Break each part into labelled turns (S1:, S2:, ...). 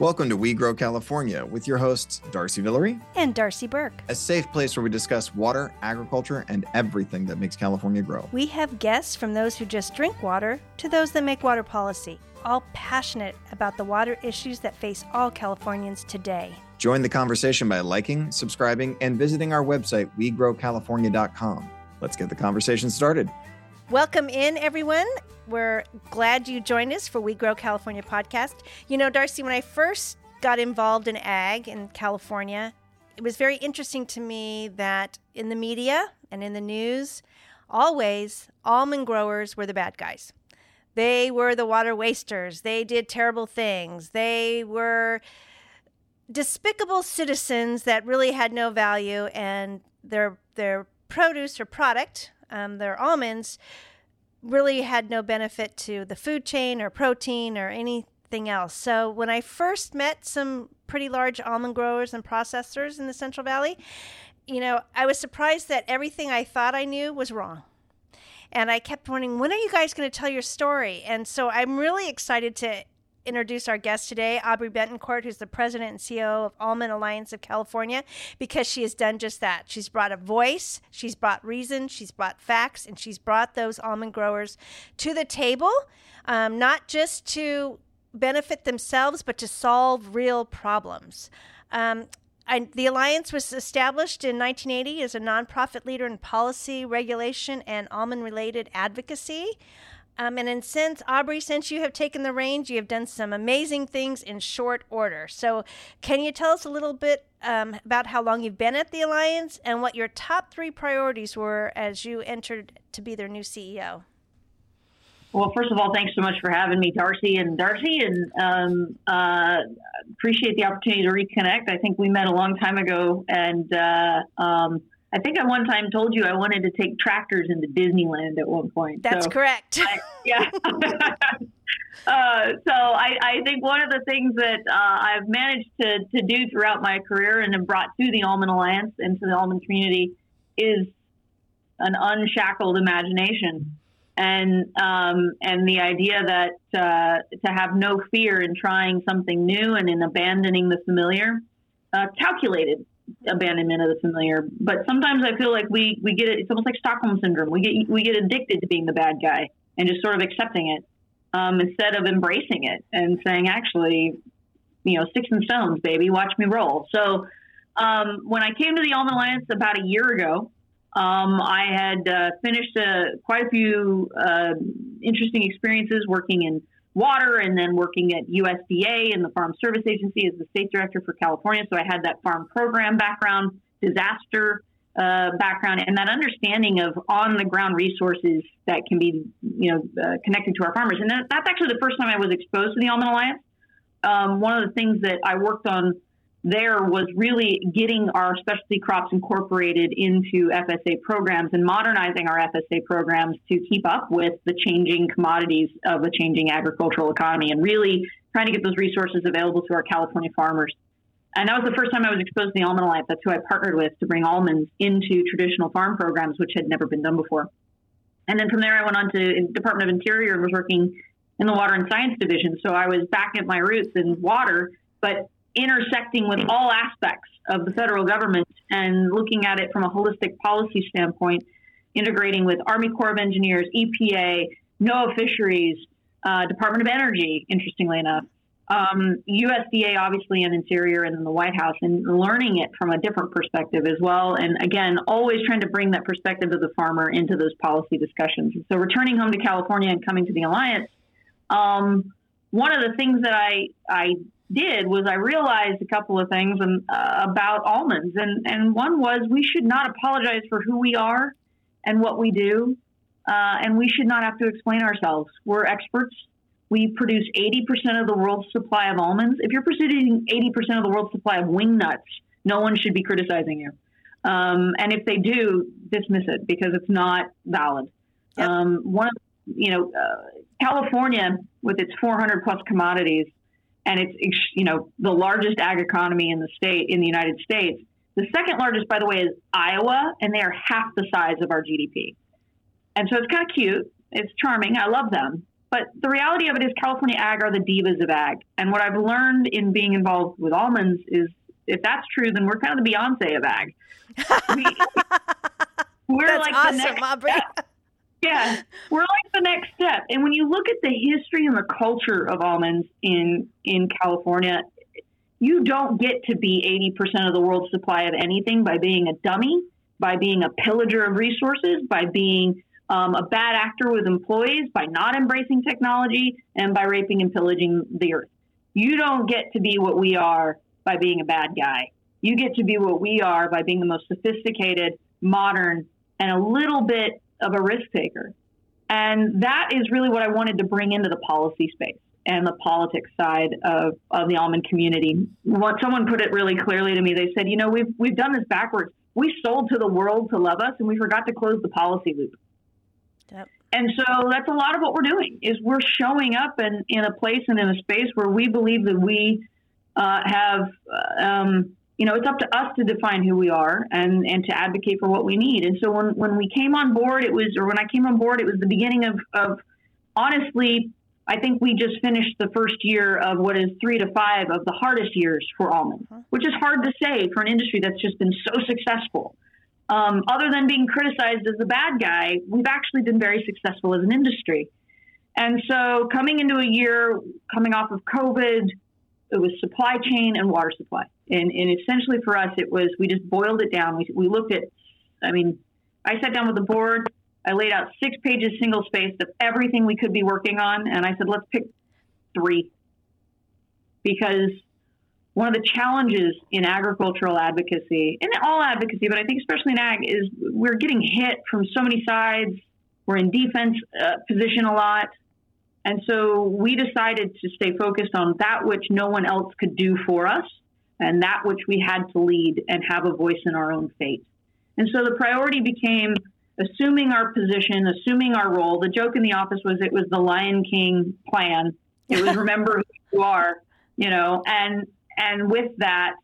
S1: Welcome to We Grow California with your hosts, Darcy Villery
S2: and Darcy Burke,
S1: a safe place where we discuss water, agriculture, and everything that makes California grow.
S2: We have guests from those who just drink water to those that make water policy, all passionate about the water issues that face all Californians today.
S1: Join the conversation by liking, subscribing, and visiting our website, wegrowcalifornia.com. Let's get the conversation started.
S2: Welcome in, everyone. We're glad you joined us for We Grow California podcast. You know, Darcy, when I first got involved in ag in California, it was very interesting to me that in the media and in the news, always almond growers were the bad guys. They were the water wasters. They did terrible things. They were despicable citizens that really had no value, and their their produce or product um, their almonds really had no benefit to the food chain or protein or anything else. So when I first met some pretty large almond growers and processors in the Central Valley, you know, I was surprised that everything I thought I knew was wrong. And I kept wondering, when are you guys going to tell your story? And so I'm really excited to introduce our guest today, Aubrey Bettencourt, who's the president and CEO of Almond Alliance of California, because she has done just that. She's brought a voice, she's brought reason, she's brought facts, and she's brought those almond growers to the table, um, not just to benefit themselves, but to solve real problems. Um, I, the Alliance was established in 1980 as a nonprofit leader in policy, regulation, and almond related advocacy. Um, and in since Aubrey, since you have taken the reins, you have done some amazing things in short order. So, can you tell us a little bit um, about how long you've been at the Alliance and what your top three priorities were as you entered to be their new CEO?
S3: Well, first of all, thanks so much for having me, Darcy and Darcy, and um, uh, appreciate the opportunity to reconnect. I think we met a long time ago, and uh, um, I think I one time told you I wanted to take tractors into Disneyland at one point.
S2: That's so, correct.
S3: I, yeah. uh, so I, I, think one of the things that uh, I've managed to, to do throughout my career and have brought to the Almond Alliance and to the almond community is an unshackled imagination. And um, and the idea that uh, to have no fear in trying something new and in abandoning the familiar, uh, calculated abandonment of the familiar. But sometimes I feel like we we get it. It's almost like Stockholm syndrome. We get we get addicted to being the bad guy and just sort of accepting it um, instead of embracing it and saying, actually, you know, sticks and stones, baby, watch me roll. So um, when I came to the Almond Alliance about a year ago. Um, I had uh, finished uh, quite a few uh, interesting experiences working in water and then working at USDA and the Farm Service Agency as the state director for California. So I had that farm program background, disaster uh, background, and that understanding of on the ground resources that can be, you know, uh, connected to our farmers. And that, that's actually the first time I was exposed to the Almond Alliance. Um, one of the things that I worked on there was really getting our specialty crops incorporated into FSA programs and modernizing our FSA programs to keep up with the changing commodities of a changing agricultural economy and really trying to get those resources available to our California farmers. And that was the first time I was exposed to the Almond Alliance. That's who I partnered with to bring almonds into traditional farm programs, which had never been done before. And then from there, I went on to Department of Interior and was working in the Water and Science Division. So I was back at my roots in water, but intersecting with all aspects of the federal government and looking at it from a holistic policy standpoint, integrating with Army Corps of Engineers, EPA, NOAA Fisheries, uh, Department of Energy, interestingly enough, um, USDA, obviously, and Interior, and then the White House, and learning it from a different perspective as well. And again, always trying to bring that perspective of the farmer into those policy discussions. so, returning home to California and coming to the Alliance, um, one of the things that I, I did was I realized a couple of things and, uh, about almonds, and and one was we should not apologize for who we are and what we do, uh, and we should not have to explain ourselves. We're experts. We produce 80% of the world's supply of almonds. If you're producing 80% of the world's supply of wing nuts, no one should be criticizing you. Um, and if they do, dismiss it because it's not valid. Yep. Um, one of you know, uh, California with its 400 plus commodities and it's you know the largest ag economy in the state in the United States. The second largest, by the way, is Iowa, and they are half the size of our GDP. And so it's kind of cute. It's charming. I love them. But the reality of it is, California ag are the divas of ag. And what I've learned in being involved with almonds is, if that's true, then we're kind of the Beyonce of ag.
S2: We, are like awesome, the next Aubrey.
S3: Yeah, we're like the next step. And when you look at the history and the culture of almonds in in California, you don't get to be 80% of the world's supply of anything by being a dummy, by being a pillager of resources, by being um, a bad actor with employees, by not embracing technology, and by raping and pillaging the earth. You don't get to be what we are by being a bad guy. You get to be what we are by being the most sophisticated, modern, and a little bit of a risk taker. And that is really what I wanted to bring into the policy space and the politics side of, of the almond community. What someone put it really clearly to me, they said, you know, we've we've done this backwards. We sold to the world to love us, and we forgot to close the policy loop. Yep. And so that's a lot of what we're doing is we're showing up in, in a place and in a space where we believe that we uh, have, um, you know, it's up to us to define who we are and, and to advocate for what we need. And so when, when we came on board, it was, or when I came on board, it was the beginning of, of honestly I think we just finished the first year of what is three to five of the hardest years for almonds, uh-huh. which is hard to say for an industry that's just been so successful. Um, other than being criticized as the bad guy, we've actually been very successful as an industry. And so, coming into a year, coming off of COVID, it was supply chain and water supply. And, and essentially for us, it was we just boiled it down. We, we looked at, I mean, I sat down with the board I laid out six pages single spaced of everything we could be working on. And I said, let's pick three. Because one of the challenges in agricultural advocacy, and all advocacy, but I think especially in ag, is we're getting hit from so many sides. We're in defense uh, position a lot. And so we decided to stay focused on that which no one else could do for us and that which we had to lead and have a voice in our own fate. And so the priority became assuming our position, assuming our role. The joke in the office was it was the Lion King plan. It was remember who you are, you know, and and with that,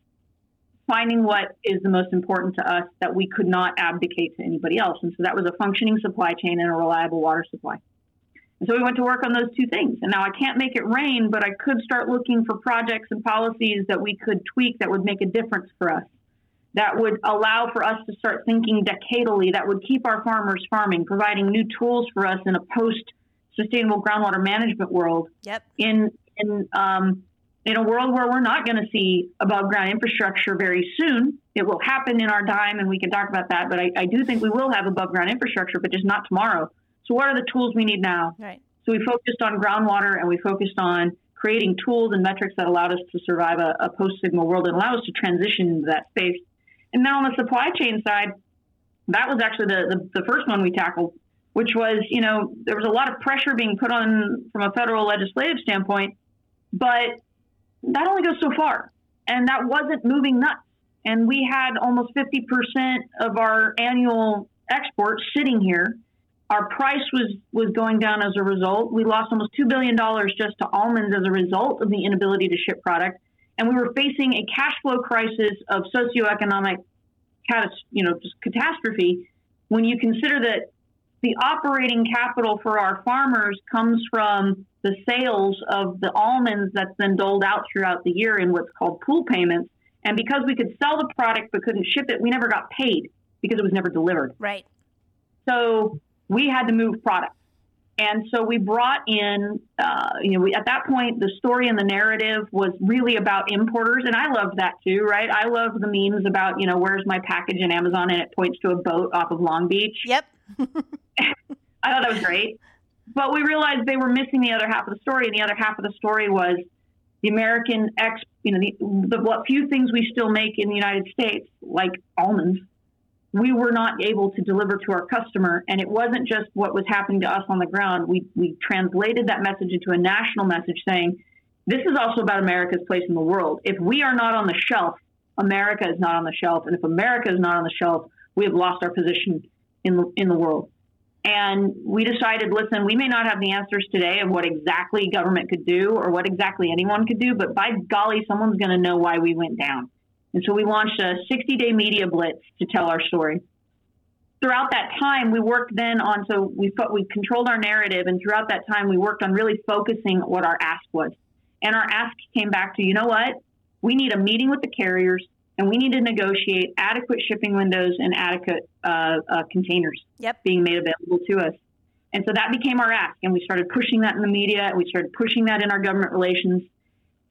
S3: finding what is the most important to us that we could not abdicate to anybody else. And so that was a functioning supply chain and a reliable water supply. And so we went to work on those two things. And now I can't make it rain, but I could start looking for projects and policies that we could tweak that would make a difference for us that would allow for us to start thinking decadally, that would keep our farmers farming, providing new tools for us in a post sustainable groundwater management world.
S2: Yep.
S3: In in um, in a world where we're not going to see above ground infrastructure very soon. It will happen in our time, and we can talk about that. But I, I do think we will have above ground infrastructure, but just not tomorrow. So, what are the tools we need now?
S2: Right.
S3: So, we focused on groundwater and we focused on creating tools and metrics that allowed us to survive a, a post SGMA world and allow us to transition into that space and now on the supply chain side, that was actually the, the, the first one we tackled, which was, you know, there was a lot of pressure being put on from a federal legislative standpoint, but that only goes so far. And that wasn't moving nuts. And we had almost 50% of our annual exports sitting here. Our price was, was going down as a result. We lost almost $2 billion just to almonds as a result of the inability to ship product and we were facing a cash flow crisis of socioeconomic, you know, just catastrophe. When you consider that the operating capital for our farmers comes from the sales of the almonds that's then doled out throughout the year in what's called pool payments, and because we could sell the product but couldn't ship it, we never got paid because it was never delivered.
S2: Right.
S3: So we had to move product. And so we brought in, uh, you know, we, at that point, the story and the narrative was really about importers. And I loved that too, right? I love the memes about, you know, where's my package in Amazon and it points to a boat off of Long Beach.
S2: Yep.
S3: I thought that was great. But we realized they were missing the other half of the story. And the other half of the story was the American ex, you know, the, the what few things we still make in the United States, like almonds, we were not able to deliver to our customer. And it wasn't just what was happening to us on the ground. We, we translated that message into a national message saying, this is also about America's place in the world. If we are not on the shelf, America is not on the shelf. And if America is not on the shelf, we have lost our position in the, in the world. And we decided, listen, we may not have the answers today of what exactly government could do or what exactly anyone could do, but by golly, someone's going to know why we went down. And so we launched a 60 day media blitz to tell our story. throughout that time, we worked then on so we thought we controlled our narrative, and throughout that time, we worked on really focusing what our ask was. And our ask came back to, you know what? We need a meeting with the carriers, and we need to negotiate adequate shipping windows and adequate uh, uh, containers
S2: yep.
S3: being made available to us. And so that became our ask, and we started pushing that in the media, and we started pushing that in our government relations.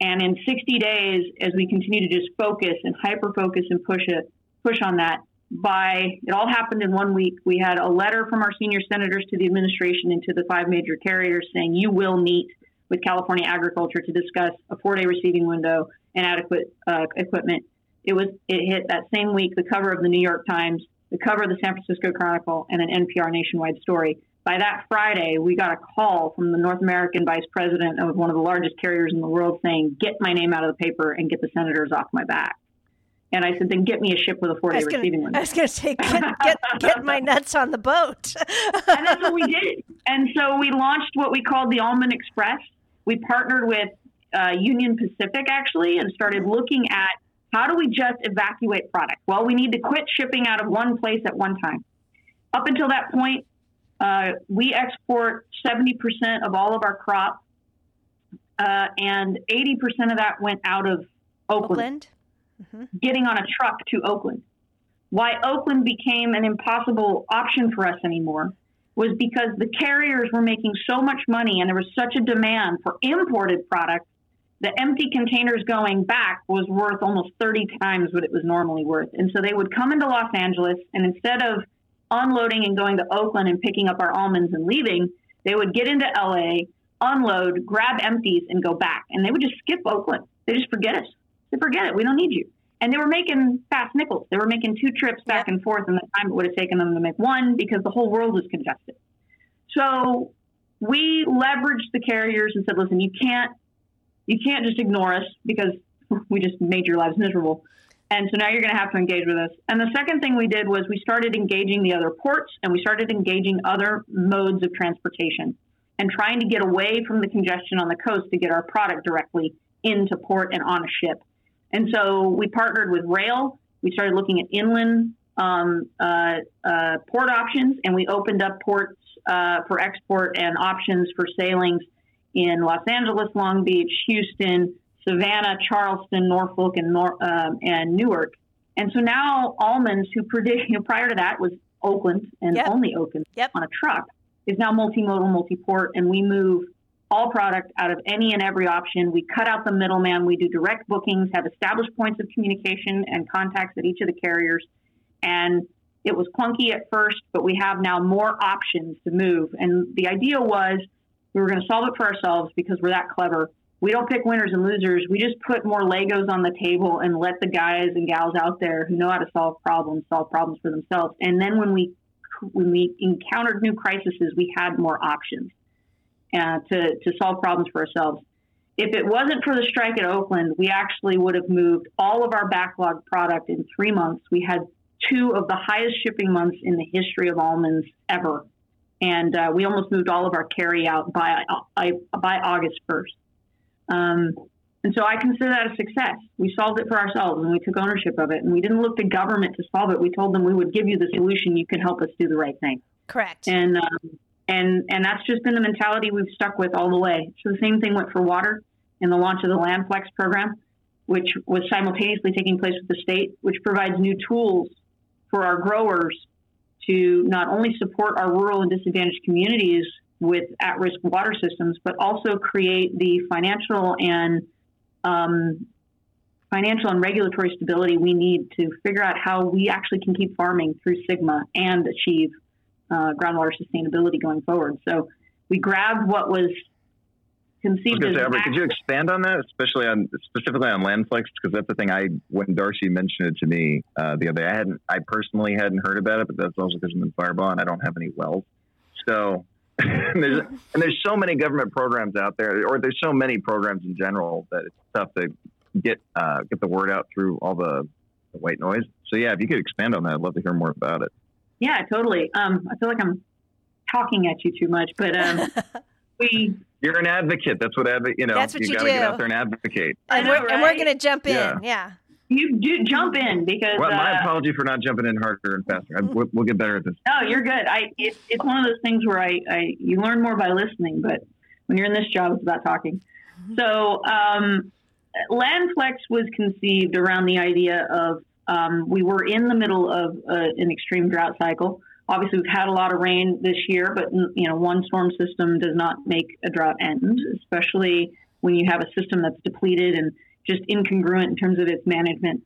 S3: And in 60 days, as we continue to just focus and hyper focus and push it, push on that, by it all happened in one week. We had a letter from our senior senators to the administration and to the five major carriers saying you will meet with California Agriculture to discuss a four-day receiving window and adequate uh, equipment. It was it hit that same week the cover of the New York Times, the cover of the San Francisco Chronicle, and an NPR nationwide story by that Friday, we got a call from the North American vice president of one of the largest carriers in the world saying, Get my name out of the paper and get the senators off my back. And I said, Then get me a ship with a four day receiving window.
S2: I was going to say, get, get, get my nuts on the boat.
S3: and that's what we did. And so we launched what we called the Almond Express. We partnered with uh, Union Pacific actually and started looking at how do we just evacuate product? Well, we need to quit shipping out of one place at one time. Up until that point, uh, we export 70% of all of our crop, uh, and 80% of that went out of Oakland,
S2: Oakland?
S3: Mm-hmm. getting on a truck to Oakland. Why Oakland became an impossible option for us anymore was because the carriers were making so much money and there was such a demand for imported product the empty containers going back was worth almost 30 times what it was normally worth. And so they would come into Los Angeles and instead of unloading and going to Oakland and picking up our almonds and leaving, they would get into LA, unload, grab empties, and go back. And they would just skip Oakland. They just forget us. They forget it. We don't need you. And they were making fast nickels. They were making two trips back and forth in the time it would have taken them to make one because the whole world was congested. So we leveraged the carriers and said, listen, you can't you can't just ignore us because we just made your lives miserable. And so now you're going to have to engage with us. And the second thing we did was we started engaging the other ports and we started engaging other modes of transportation and trying to get away from the congestion on the coast to get our product directly into port and on a ship. And so we partnered with rail. We started looking at inland um, uh, uh, port options and we opened up ports uh, for export and options for sailings in Los Angeles, Long Beach, Houston, Savannah, Charleston, Norfolk, and, Nor- um, and Newark. And so now almonds, who predict, you know, prior to that was Oakland and
S2: yep.
S3: only Oakland
S2: yep.
S3: on a truck, is now multimodal, multi-port, and we move all product out of any and every option. We cut out the middleman. We do direct bookings, have established points of communication and contacts at each of the carriers. And it was clunky at first, but we have now more options to move. And the idea was we were going to solve it for ourselves because we're that clever we don't pick winners and losers. We just put more Legos on the table and let the guys and gals out there who know how to solve problems solve problems for themselves. And then when we when we encountered new crises, we had more options uh, to to solve problems for ourselves. If it wasn't for the strike at Oakland, we actually would have moved all of our backlog product in three months. We had two of the highest shipping months in the history of almonds ever, and uh, we almost moved all of our carry out by uh, by August first. Um, and so I consider that a success. We solved it for ourselves and we took ownership of it. And we didn't look to government to solve it. We told them we would give you the solution. You could help us do the right thing.
S2: Correct.
S3: And um, and and that's just been the mentality we've stuck with all the way. So the same thing went for water in the launch of the LandFlex program, which was simultaneously taking place with the state, which provides new tools for our growers to not only support our rural and disadvantaged communities with at risk water systems, but also create the financial and um, financial and regulatory stability we need to figure out how we actually can keep farming through SGMA and achieve uh, groundwater sustainability going forward. So we grabbed what was conceived as.
S4: Say, could you expand on that, especially on specifically on LandFlex? Because that's the thing I when Darcy mentioned it to me uh, the other day, I hadn't, I personally hadn't heard about it, but that's also because I'm in Firebaugh and I don't have any wells. So and, there's, and there's so many government programs out there, or there's so many programs in general that it's tough to get uh, get the word out through all the, the, white noise. So yeah, if you could expand on that, I'd love to hear more about it.
S3: Yeah, totally. Um, I feel like I'm talking at you too much, but um, we.
S4: You're an advocate. That's what advocate. You know,
S2: That's what
S4: you,
S2: you
S4: got to get out there and advocate.
S2: And,
S3: know,
S2: we're,
S3: right?
S2: we're going to jump in.
S4: Yeah.
S2: yeah.
S3: You do jump in because
S4: Well, my
S3: uh,
S4: apology for not jumping in harder and faster. I, we'll, we'll get better at this.
S3: no, you're good. I it, it's one of those things where I, I you learn more by listening, but when you're in this job, it's about talking. So um, Landflex was conceived around the idea of um, we were in the middle of uh, an extreme drought cycle. Obviously, we've had a lot of rain this year, but you know, one storm system does not make a drought end, especially when you have a system that's depleted and just incongruent in terms of its management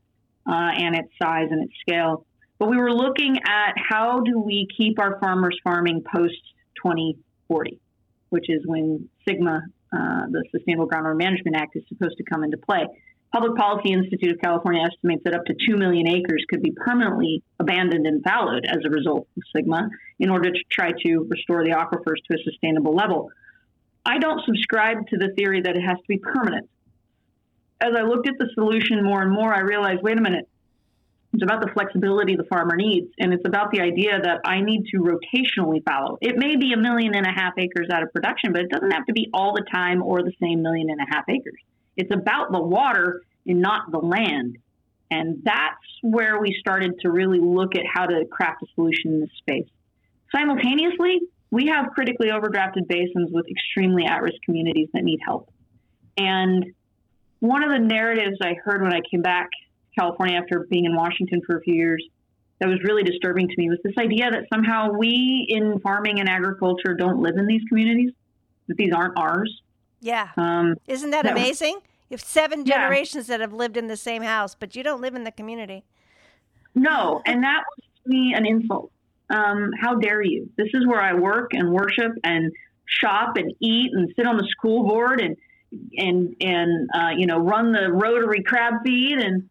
S3: uh, and its size and its scale. But we were looking at how do we keep our farmers farming post 2040, which is when SGMA, uh, the Sustainable Groundwater Management Act, is supposed to come into play. Public Policy Institute of California estimates that up to 2 million acres could be permanently abandoned and fallowed as a result of SGMA in order to try to restore the aquifers to a sustainable level. I don't subscribe to the theory that it has to be permanent. As I looked at the solution more and more, I realized wait a minute, it's about the flexibility the farmer needs, and it's about the idea that I need to rotationally fallow. It may be a million and a half acres out of production, but it doesn't have to be all the time or the same million and a half acres. It's about the water and not the land. And that's where we started to really look at how to craft a solution in this space. Simultaneously, we have critically overdrafted basins with extremely at risk communities that need help. And one of the narratives I heard when I came back to California after being in Washington for a few years that was really disturbing to me was this idea that somehow we in farming and agriculture don't live in these communities, that these aren't ours.
S2: Yeah.
S3: Um,
S2: Isn't that
S3: that-
S2: amazing? You have seven
S3: Yeah.
S2: generations that have lived in the same house, but you don't live in the community.
S3: No, and that was to me an insult. Um, how dare you? This is where I work and worship and shop and eat and sit on the school board and and and uh, you know run the Rotary crab feed and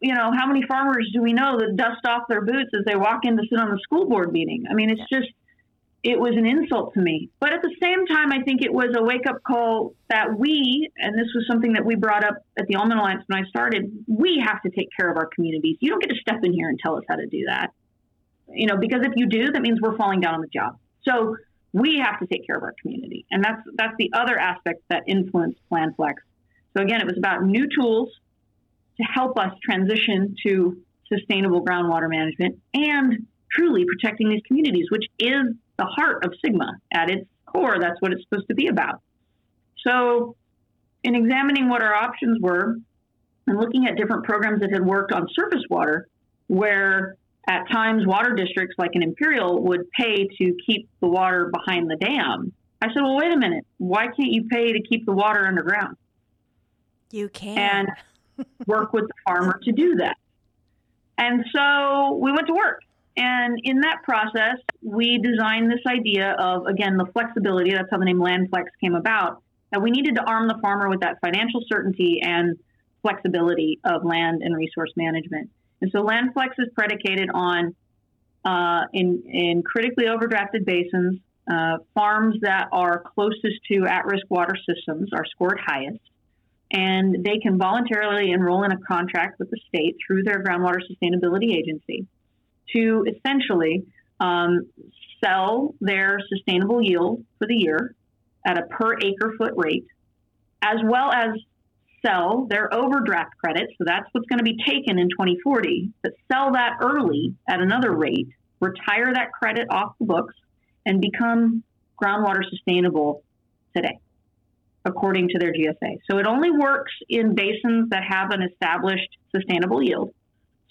S3: you know how many farmers do we know that dust off their boots as they walk in to sit on the school board meeting? I mean, it's just it was an insult to me. But at the same time, I think it was a wake up call that we, and this was something that we brought up at the Almond Alliance when I started, we have to take care of our communities. You don't get to step in here and tell us how to do that. You know, because if you do, that means we're falling down on the job. So we have to take care of our community. And that's that's the other aspect that influenced LandFlex. So again, it was about new tools to help us transition to sustainable groundwater management and truly protecting these communities, which is the heart of SGMA. At its core, that's what it's supposed to be about. So, in examining what our options were and looking at different programs that had worked on surface water, where at times water districts like an Imperial would pay to keep the water behind the dam, I said, well, wait a minute. Why can't you pay to keep the water underground?
S2: You can.
S3: And work with the farmer to do that. And so we went to work. And in that process, we designed this idea of, again, the flexibility. That's how the name Landflex came about. That we needed to arm the farmer with that financial certainty and flexibility of land and resource management. And so Landflex is predicated on, uh, in, in critically overdrafted basins, uh, farms that are closest to at risk water systems are scored highest. And they can voluntarily enroll in a contract with the state through their groundwater sustainability agency to essentially um, sell their sustainable yield for the year at a per acre foot rate, as well as sell their overdraft credit. So that's what's going to be taken in 2040, but sell that early at another rate, retire that credit off the books, and become groundwater sustainable today according to their GSA. So it only works in basins that have an established sustainable yield.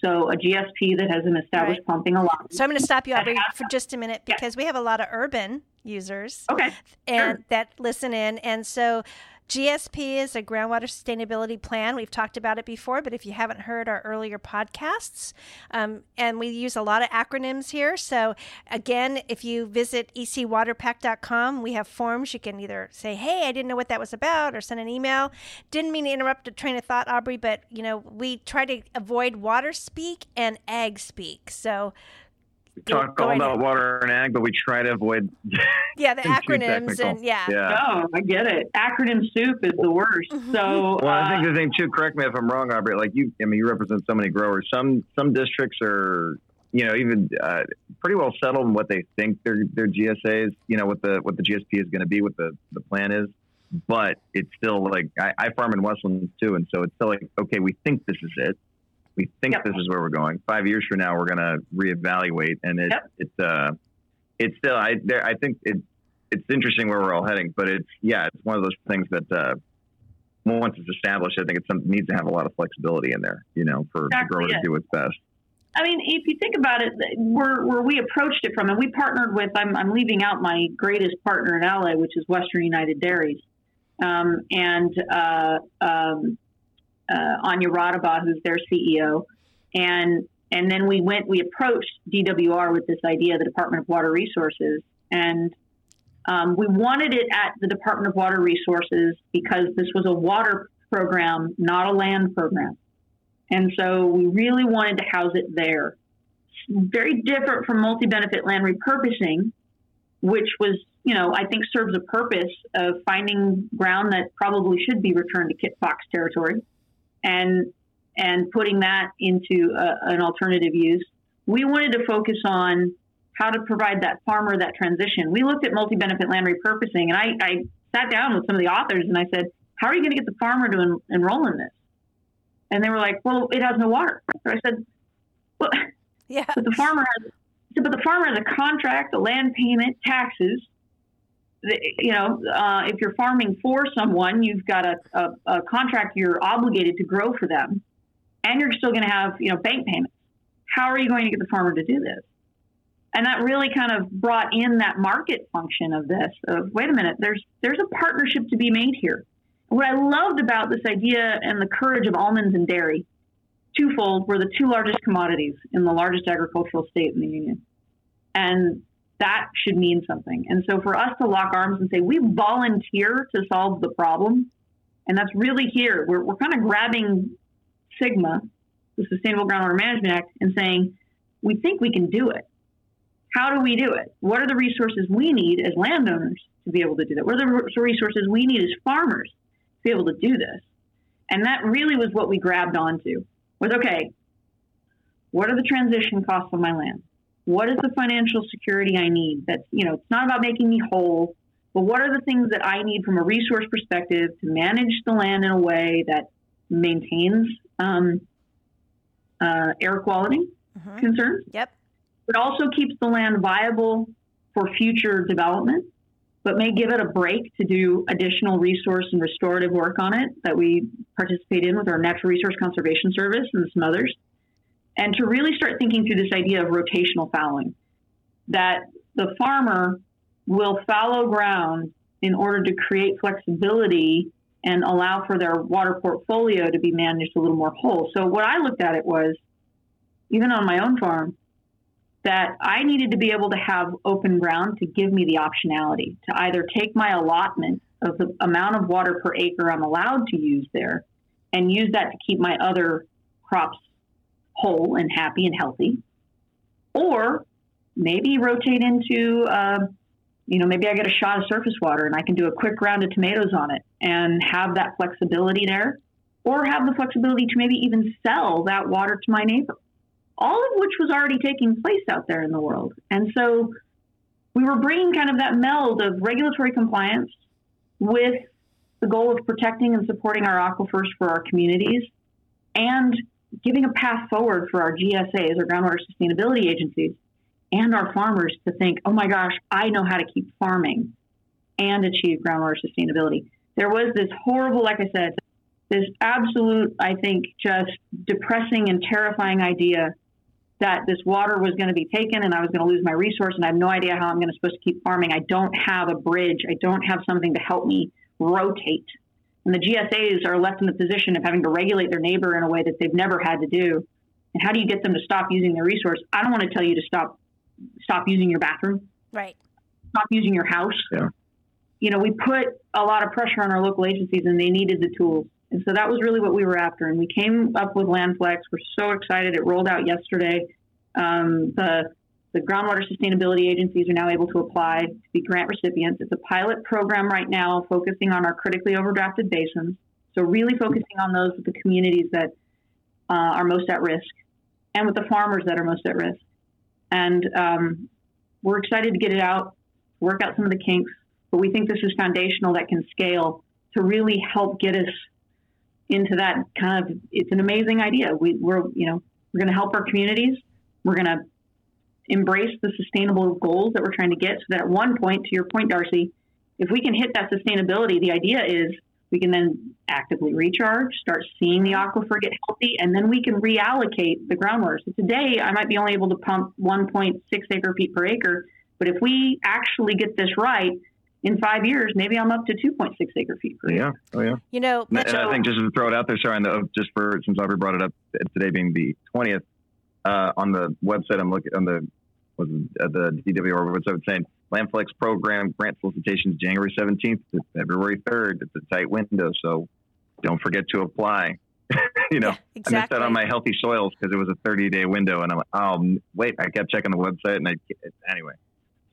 S3: So a GSP that has an established
S2: Right.
S3: pumping allotment.
S2: so I'm going to stop you, Aubrey, for just a minute because we have a lot of urban users
S3: Okay.
S2: and
S3: Sure.
S2: that listen in. And so GSP is a groundwater sustainability plan. We've talked about it before, but if you haven't heard our earlier podcasts, um, and we use a lot of acronyms here. So again, if you visit ecwaterpack.com, we have forms. You can either say, "Hey, I didn't know what that was about," or send an email. Didn't mean to interrupt a train of thought, Aubrey, but you know we try to avoid water speak and ag speak. So
S4: Talk
S2: go
S4: all
S2: ahead.
S4: about water and ag, but we try to avoid.
S2: yeah, the acronyms and yeah.
S4: Yeah.
S3: Oh, I get it. Acronym soup is the worst. So,
S4: Well, I
S3: uh,
S4: think the thing too. Correct me if I'm wrong, Aubrey. Like you, I mean, you represent so many growers. Some some districts are, you know, even uh, pretty well settled in what they think their their GSAs, you know, what the what the GSP is going to be, what the the plan is. But it's still like I, I farm in Westlands too, and so it's still like okay, we think this is it, We think
S3: Yep.
S4: this is where we're going. Five years from now, we're going to reevaluate, and it,
S3: Yep.
S4: it's uh, it's still. I there, I think it it's interesting where we're all heading, but it's yeah, it's one of those things that uh, once it's established, I think it needs to have a lot of flexibility in there, you know, for the grower to do its best.
S3: I mean, if you think about it, where, where we approached it from, and we partnered with, I'm, I'm leaving out my greatest partner in LA, which is Western United Dairies, um, and uh, um, uh, Anja Raudabaugh, who's their CEO. And, and then we went, we approached DWR with this idea, the Department of Water Resources. And um, we wanted it at the Department of Water Resources because this was a water program, not a land program. And so we really wanted to house it there. Very different from multi benefit land repurposing, which was, you know, I think serves a purpose of finding ground that probably should be returned to Kit Fox territory and and putting that into a, an alternative use. We wanted to focus on how to provide that farmer that transition. We looked at multi benefit land repurposing, and I, I sat down with some of the authors and I said, How are you going to get the farmer to en- enroll in this? And they were like, "Well, it has no water." So I said, "Well,
S2: Yeah.
S3: but the farmer has, I said, but the farmer has a contract, a land payment, taxes. You know, uh, if you're farming for someone, you've got a, a, a contract you're obligated to grow for them, and you're still going to have you know bank payments. How are you going to get the farmer to do this? And that really kind of brought in that market function of this. Of wait a minute, there's there's a partnership to be made here what I loved about this idea and the courage of almonds and dairy, twofold, were the two largest commodities in the largest agricultural state in the union. And that should mean something. And so for us to lock arms and say, we volunteer to solve the problem, and that's really here, we're, we're kind of grabbing SGMA, the Sustainable Groundwater Management Act, and saying, we think we can do it. How do we do it? What are the resources we need as landowners to be able to do that? What are the resources we need as farmers to be able to do this. And that really was what we grabbed onto was okay, what are the transition costs of my land? What is the financial security I need? That's, you know, it's not about making me whole, but what are the things that I need from a resource perspective to manage the land in a way that maintains um, uh, air quality
S2: Mhm.
S3: concerns,
S2: Yep.
S3: but also keeps the land viable for future development, but may give it a break to do additional resource and restorative work on it that we participate in with our Natural Resource Conservation Service and some others. And to really start thinking through this idea of rotational fallowing, that the farmer will fallow ground in order to create flexibility and allow for their water portfolio to be managed a little more whole. So what I looked at it was, even on my own farm, that I needed to be able to have open ground to give me the optionality to either take my allotment of the amount of water per acre I'm allowed to use there and use that to keep my other crops whole and happy and healthy, or maybe rotate into, uh, you know, maybe I get a shot of surface water and I can do a quick round of tomatoes on it and have that flexibility there, or have the flexibility to maybe even sell that water to my neighbor. All of which was already taking place out there in the world. And so we were bringing kind of that meld of regulatory compliance with the goal of protecting and supporting our aquifers for our communities and giving a path forward for our GSAs, our groundwater sustainability agencies, and our farmers to think, oh my gosh, I know how to keep farming and achieve groundwater sustainability. There was this horrible, like I said, this absolute, I think, just depressing and terrifying idea that this water was going to be taken and I was going to lose my resource and I have no idea how I'm going to supposed to keep farming. I don't have a bridge. I don't have something to help me rotate. And the GSAs are left in the position of having to regulate their neighbor in a way that they've never had to do. And how do you get them to stop using their resource? I don't want to tell you to stop stop using your bathroom,
S2: Right.
S3: stop using your house.
S4: Yeah.
S3: You know, we put a lot of pressure on our local agencies and they needed the tools. And so that was really what we were after. And we came up with LandFlex. We're so excited. It rolled out yesterday. Um, the, the groundwater sustainability agencies are now able to apply to be grant recipients. It's a pilot program right now focusing on our critically overdrafted basins. So, really focusing on those with the communities that uh, are most at risk and with the farmers that are most at risk. And um, we're excited to get it out, work out some of the kinks, but we think this is foundational that can scale to really help get us into that kind of it's an amazing idea. We, we're you know we're going to help our communities. We're going to embrace the sustainable goals that we're trying to get. So that at one point, to your point, Darcy, if we can hit that sustainability, the idea is we can then actively recharge, start seeing the aquifer get healthy, and then we can reallocate the groundwater. So today, I might be only able to pump 1.6 acre feet per acre, but if we actually get this right, in five years, maybe I'm up to 2.6 acre feet per
S4: Yeah. Oh, yeah.
S2: You know,
S4: And I think just to throw it out there, sorry, on the, just for since Aubrey brought it up today being the 20th, uh, on the website, I'm looking on the was it, uh, the DWR website saying Landflex program grant solicitations January 17th to February 3rd. It's a tight window, so don't forget to apply. you know,
S2: Yeah, exactly.
S4: I missed out on my healthy soils because it was a 30 day window, and I'm like, oh wait, I kept checking the website, and I anyway,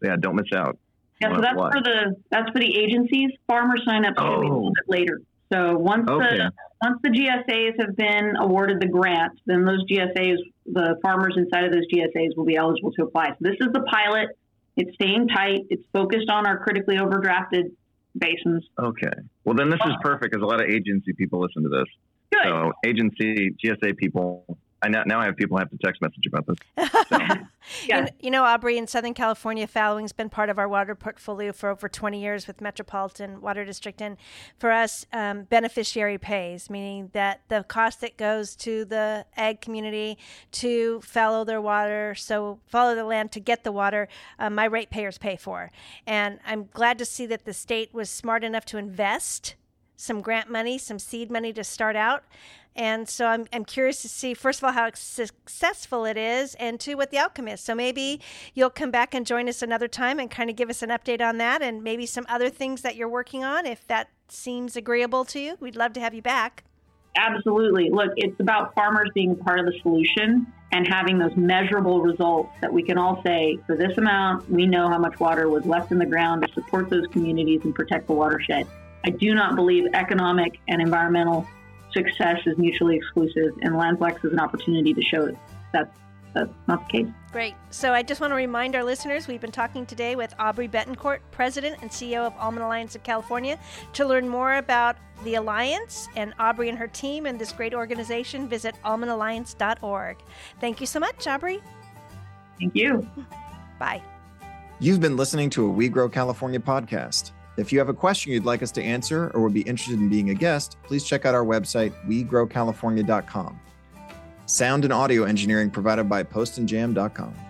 S4: so yeah, don't miss out.
S3: Yeah, so that's
S4: why?
S3: for the that's for the agencies. Farmers sign up are gonna be a little
S4: Oh.
S3: bit later. So once
S4: Okay.
S3: the once the GSAs have been awarded the grant, then those GSAs, the farmers inside of those GSAs will be eligible to apply. So this is the pilot. It's staying tight. It's focused on our critically overdrafted basins.
S4: Okay. Well, then this is perfect because a lot of agency people listen to this.
S3: Good.
S4: So agency, GSA people, I now, now I have people have to text message about this.
S2: You, kn- you know, Aubrey, in Southern California, fallowing's been part of our water portfolio for over 20 years with Metropolitan Water District. And for us, um, beneficiary pays, meaning that the cost that goes to the ag community to fallow their water, so follow the land to get the water, uh, my ratepayers pay for. And I'm glad to see that the state was smart enough to invest some grant money, some seed money to start out. And so I'm, I'm curious to see, first of all, how successful it is, and two, what the outcome is. So maybe you'll come back and join us another time and kind of give us an update on that and maybe some other things that you're working on if that seems agreeable to you. We'd love to have you back.
S3: Absolutely. Look, it's about farmers being part of the solution and having those measurable results that we can all say, for this amount, we know how much water was left in the ground to support those communities and protect the watershed. I do not believe economic and environmental success is mutually exclusive, and Landflex is an opportunity to show that that's not the case.
S2: Great. So I just want to remind our listeners we've been talking today with Aubrey Bettencourt, President and CEO of Almond Alliance of California. To learn more about the Alliance and Aubrey and her team and this great organization, visit almondalliance.org. Thank you so much, Aubrey.
S3: Thank you.
S2: Bye.
S1: You've been listening to a We Grow California podcast. If you have a question you'd like us to answer or would be interested in being a guest, please check out our website, wegrowcalifornia.com. Sound and audio engineering provided by postandjam.com.